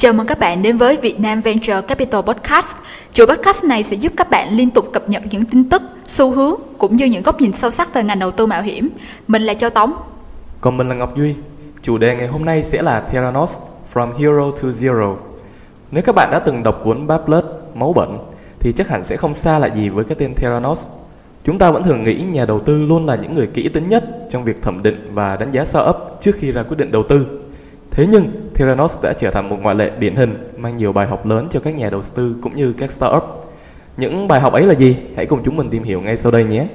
Chào mừng các bạn đến với Việt Nam Venture Capital Podcast. Chuỗi podcast này sẽ giúp các bạn liên tục cập nhật những tin tức, xu hướng cũng như những góc nhìn sâu sắc về ngành đầu tư mạo hiểm. Mình là Châu Tống. Còn mình là Ngọc Duy. Chủ đề ngày hôm nay sẽ là Theranos From Hero to Zero. Nếu các bạn đã từng đọc cuốn Bad Blood, Máu Bẩn thì chắc hẳn sẽ không xa lạ gì với cái tên Theranos. Chúng ta vẫn thường nghĩ nhà đầu tư luôn là những người kỹ tính nhất trong việc thẩm định và đánh giá startup trước khi ra quyết định đầu tư. Thế nhưng, Theranos đã trở thành một ngoại lệ điển hình mang nhiều bài học lớn cho các nhà đầu tư cũng như các startup. Những bài học ấy là gì? Hãy cùng chúng mình tìm hiểu ngay sau đây nhé.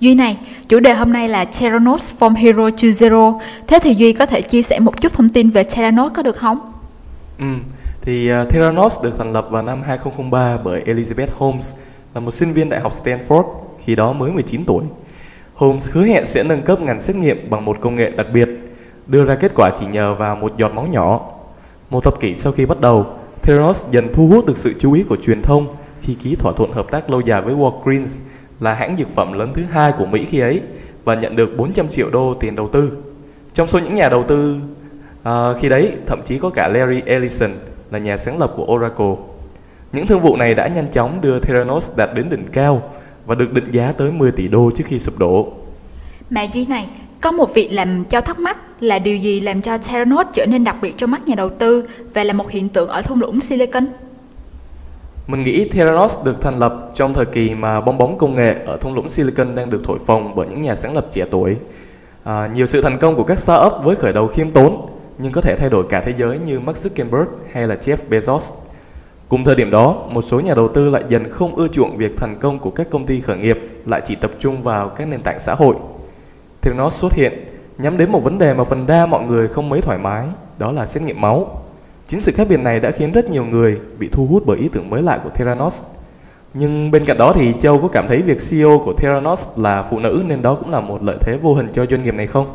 Duy này, chủ đề hôm nay là Theranos from Hero to Zero. Thế thì Duy có thể chia sẻ một chút thông tin về Theranos có được không? Ừ, thì uh, Theranos được thành lập vào năm 2003 bởi Elizabeth Holmes, là một sinh viên đại học Stanford, khi đó mới 19 tuổi. Holmes hứa hẹn sẽ nâng cấp ngành xét nghiệm bằng một công nghệ đặc biệt, đưa ra kết quả chỉ nhờ vào một giọt máu nhỏ. Một thập kỷ sau khi bắt đầu, Theranos dần thu hút được sự chú ý của truyền thông khi ký thỏa thuận hợp tác lâu dài với Walgreens, là hãng dược phẩm lớn thứ hai của Mỹ khi ấy, và nhận được 400 triệu đô tiền đầu tư. Trong số những nhà đầu tư uh, khi đấy, thậm chí có cả Larry Ellison, là nhà sáng lập của Oracle. Những thương vụ này đã nhanh chóng đưa Theranos đạt đến đỉnh cao và được định giá tới 10 tỷ đô trước khi sụp đổ. Mà Duy này, có một việc làm cho thắc mắc là điều gì làm cho Theranos trở nên đặc biệt trong mắt nhà đầu tư và là một hiện tượng ở thung lũng Silicon? Mình nghĩ Theranos được thành lập trong thời kỳ mà bong bóng công nghệ ở thung lũng Silicon đang được thổi phồng bởi những nhà sáng lập trẻ tuổi. À, nhiều sự thành công của các startup với khởi đầu khiêm tốn nhưng có thể thay đổi cả thế giới như Mark Zuckerberg hay là Jeff Bezos. Cùng thời điểm đó, một số nhà đầu tư lại dần không ưa chuộng việc thành công của các công ty khởi nghiệp lại chỉ tập trung vào các nền tảng xã hội. Theranos xuất hiện nhắm đến một vấn đề mà phần đa mọi người không mấy thoải mái, đó là xét nghiệm máu. Chính sự khác biệt này đã khiến rất nhiều người bị thu hút bởi ý tưởng mới lạ của Theranos. Nhưng bên cạnh đó thì Châu có cảm thấy việc CEO của Theranos là phụ nữ nên đó cũng là một lợi thế vô hình cho doanh nghiệp này không?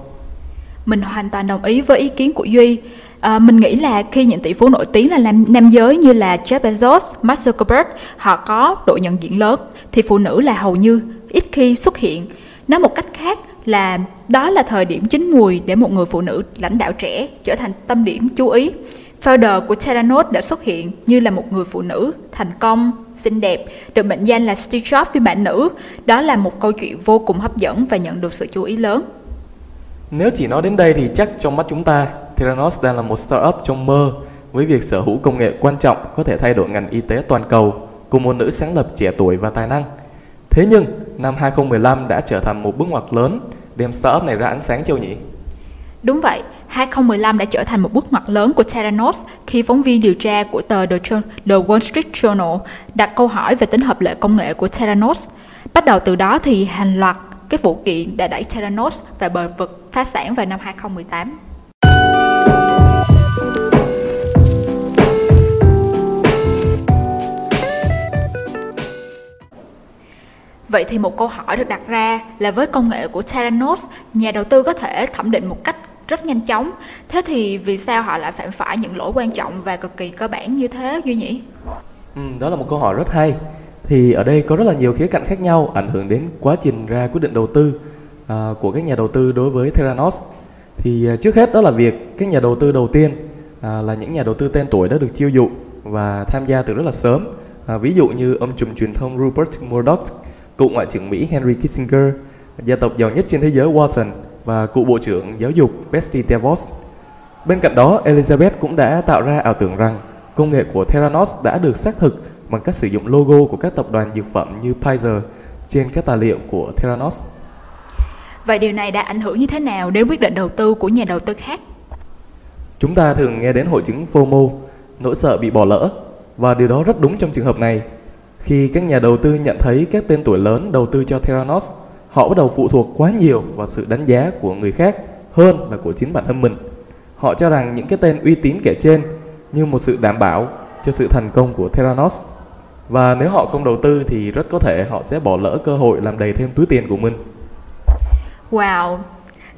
Mình hoàn toàn đồng ý với ý kiến của Duy. À, mình nghĩ là khi những tỷ phú nổi tiếng là nam, nam giới như là Jeff Bezos, Mark Zuckerberg họ có độ nhận diện lớn thì phụ nữ là hầu như ít khi xuất hiện. Nói một cách khác là đó là thời điểm chín mùi để một người phụ nữ lãnh đạo trẻ trở thành tâm điểm chú ý. Founder của Theranos đã xuất hiện như là một người phụ nữ thành công, xinh đẹp, được mệnh danh là Steve Jobs phiên bản nữ. Đó là một câu chuyện vô cùng hấp dẫn và nhận được sự chú ý lớn. Nếu chỉ nói đến đây thì chắc trong mắt chúng ta, Theranos đang là một startup trong mơ với việc sở hữu công nghệ quan trọng có thể thay đổi ngành y tế toàn cầu cùng một nữ sáng lập trẻ tuổi và tài năng. Thế nhưng, năm 2015 đã trở thành một bước ngoặt lớn đem startup này ra ánh sáng châu nhỉ? Đúng vậy, 2015 đã trở thành một bước ngoặt lớn của Theranos khi phóng viên điều tra của tờ The, The Wall Street Journal đặt câu hỏi về tính hợp lệ công nghệ của Theranos. Bắt đầu từ đó thì hàng loạt các vụ kiện đã đẩy Theranos vào bờ vực phá sản vào năm 2018. Vậy thì một câu hỏi được đặt ra là với công nghệ của Theranos, nhà đầu tư có thể thẩm định một cách rất nhanh chóng. Thế thì vì sao họ lại phạm phải những lỗi quan trọng và cực kỳ cơ bản như thế Duy nhỉ? Ừ, đó là một câu hỏi rất hay. Thì ở đây có rất là nhiều khía cạnh khác nhau ảnh hưởng đến quá trình ra quyết định đầu tư à, của các nhà đầu tư đối với Theranos. Thì à, trước hết đó là việc các nhà đầu tư đầu tiên à, là những nhà đầu tư tên tuổi đã được chiêu dụ và tham gia từ rất là sớm. À, ví dụ như ông trùm truyền thông Rupert Murdoch, cựu ngoại trưởng Mỹ Henry Kissinger, gia tộc giàu nhất trên thế giới Walton và cựu bộ trưởng giáo dục Betsy DeVos. Bên cạnh đó, Elizabeth cũng đã tạo ra ảo tưởng rằng công nghệ của Theranos đã được xác thực bằng cách sử dụng logo của các tập đoàn dược phẩm như Pfizer trên các tài liệu của Theranos. Vậy điều này đã ảnh hưởng như thế nào đến quyết định đầu tư của nhà đầu tư khác? Chúng ta thường nghe đến hội chứng FOMO, nỗi sợ bị bỏ lỡ, và điều đó rất đúng trong trường hợp này. Khi các nhà đầu tư nhận thấy các tên tuổi lớn đầu tư cho Theranos, họ bắt đầu phụ thuộc quá nhiều vào sự đánh giá của người khác hơn là của chính bản thân mình. Họ cho rằng những cái tên uy tín kể trên như một sự đảm bảo cho sự thành công của Theranos. Và nếu họ không đầu tư thì rất có thể họ sẽ bỏ lỡ cơ hội làm đầy thêm túi tiền của mình. Wow,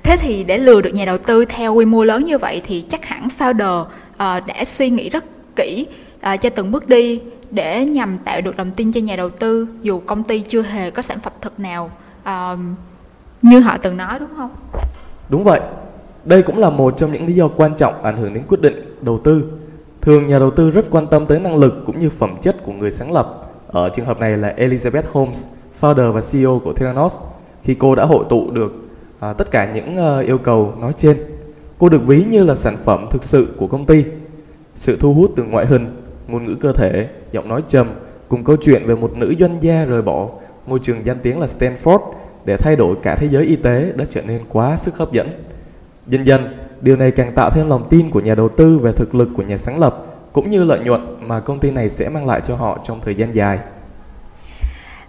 thế thì để lừa được nhà đầu tư theo quy mô lớn như vậy thì chắc hẳn founder uh, đã suy nghĩ rất kỹ uh, cho từng bước đi để nhằm tạo được lòng tin cho nhà đầu tư dù công ty chưa hề có sản phẩm thực nào uh, như họ từng nói đúng không? Đúng vậy. Đây cũng là một trong những lý do quan trọng ảnh hưởng đến quyết định đầu tư. Thường nhà đầu tư rất quan tâm tới năng lực cũng như phẩm chất của người sáng lập. Ở trường hợp này là Elizabeth Holmes, founder và CEO của Theranos, khi cô đã hội tụ được à, tất cả những à, yêu cầu nói trên. Cô được ví như là sản phẩm thực sự của công ty. Sự thu hút từ ngoại hình, ngôn ngữ cơ thể, giọng nói trầm cùng câu chuyện về một nữ doanh gia rời bỏ môi trường danh tiếng là Stanford để thay đổi cả thế giới y tế đã trở nên quá sức hấp dẫn. Dần dần, điều này càng tạo thêm lòng tin của nhà đầu tư về thực lực của nhà sáng lập cũng như lợi nhuận mà công ty này sẽ mang lại cho họ trong thời gian dài.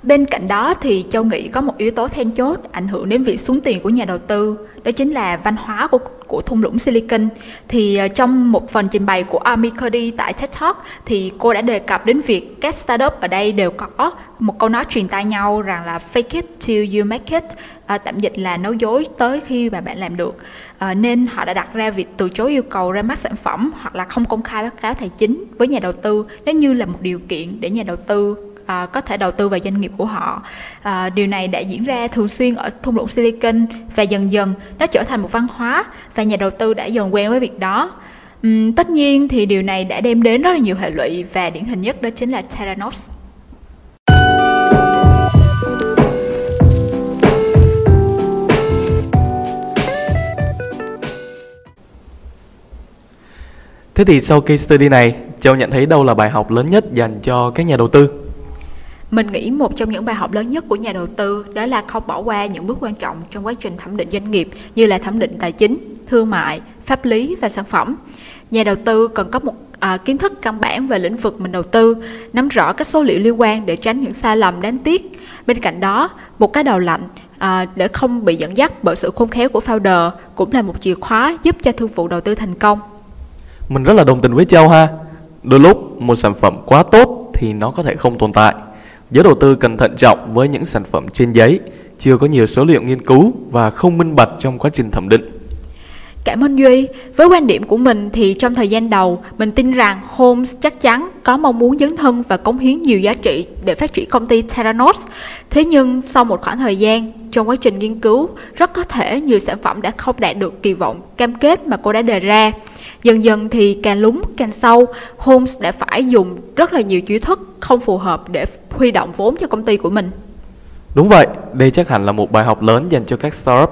Bên cạnh đó thì Châu nghĩ có một yếu tố then chốt ảnh hưởng đến việc xuống tiền của nhà đầu tư, đó chính là văn hóa của của thung lũng Silicon. Thì ờ, trong một phần trình bày của Amy Cuddy tại TED Talk thì cô đã đề cập đến việc các startup ở đây đều có một câu nói truyền tai nhau rằng là fake it till you make it, à, tạm dịch là nói dối tới khi mà bạn làm được. À, nên họ đã đặt ra việc từ chối yêu cầu ra mắt sản phẩm hoặc là không công khai báo cáo tài chính với nhà đầu tư nếu như là một điều kiện để nhà đầu tư à, có thể đầu tư vào doanh nghiệp của họ. À, điều này đã diễn ra thường xuyên ở thung lũng Silicon và dần dần nó trở thành một văn hóa và nhà đầu tư đã dần quen với việc đó. Uhm, tất nhiên thì điều này đã đem đến rất là nhiều hệ lụy và điển hình nhất đó chính là Theranos. Thế thì sau case study này, Châu nhận thấy đâu là bài học lớn nhất dành cho các nhà đầu tư? Mình nghĩ một trong những bài học lớn nhất của nhà đầu tư đó là không bỏ qua những bước quan trọng trong quá trình thẩm định doanh nghiệp như là thẩm định tài chính, thương mại, pháp lý và sản phẩm. Nhà đầu tư cần có một à, kiến thức căn bản về lĩnh vực mình đầu tư, nắm rõ các số liệu liên quan để tránh những sai lầm đáng tiếc. Bên cạnh đó, một cái đầu lạnh à, để không bị dẫn dắt bởi sự khôn khéo của founder cũng là một chìa khóa giúp cho thương vụ đầu tư thành công. Mình rất là đồng tình với Châu ha. Đôi lúc một sản phẩm quá tốt thì nó có thể không tồn tại Giới đầu tư cần thận trọng với những sản phẩm trên giấy, chưa có nhiều số liệu nghiên cứu và không minh bạch trong quá trình thẩm định. Cảm ơn Duy. Với quan điểm của mình thì trong thời gian đầu, mình tin rằng Holmes chắc chắn có mong muốn dấn thân và cống hiến nhiều giá trị để phát triển công ty Theranos. Thế nhưng sau một khoảng thời gian, trong quá trình nghiên cứu, rất có thể nhiều sản phẩm đã không đạt được kỳ vọng cam kết mà cô đã đề ra. Dần dần thì càng lúng càng sâu, Holmes đã phải dùng rất là nhiều chiêu thức không phù hợp để huy động vốn cho công ty của mình. Đúng vậy, đây chắc hẳn là một bài học lớn dành cho các startup.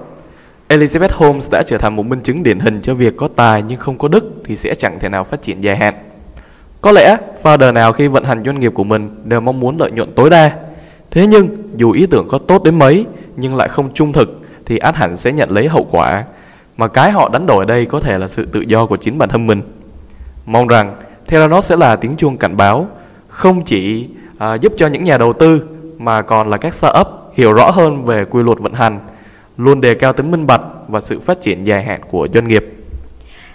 Elizabeth Holmes đã trở thành một minh chứng điển hình cho việc có tài nhưng không có đức thì sẽ chẳng thể nào phát triển dài hạn. Có lẽ founder nào khi vận hành doanh nghiệp của mình đều mong muốn lợi nhuận tối đa. Thế nhưng dù ý tưởng có tốt đến mấy nhưng lại không trung thực thì át hẳn sẽ nhận lấy hậu quả mà cái họ đánh đổi ở đây có thể là sự tự do của chính bản thân mình. Mong rằng Theranos sẽ là tiếng chuông cảnh báo, không chỉ à, giúp cho những nhà đầu tư mà còn là các startup hiểu rõ hơn về quy luật vận hành, luôn đề cao tính minh bạch và sự phát triển dài hạn của doanh nghiệp.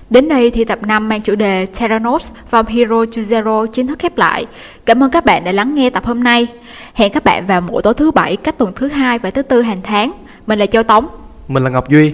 Đến đây thì tập 5 mang chủ đề Theranos From Hero to Zero chính thức khép lại. Cảm ơn các bạn đã lắng nghe tập hôm nay. Hẹn các bạn vào mỗi tối thứ bảy các tuần thứ hai và thứ tư hàng tháng. Mình là Châu Tống. Mình là Ngọc Duy.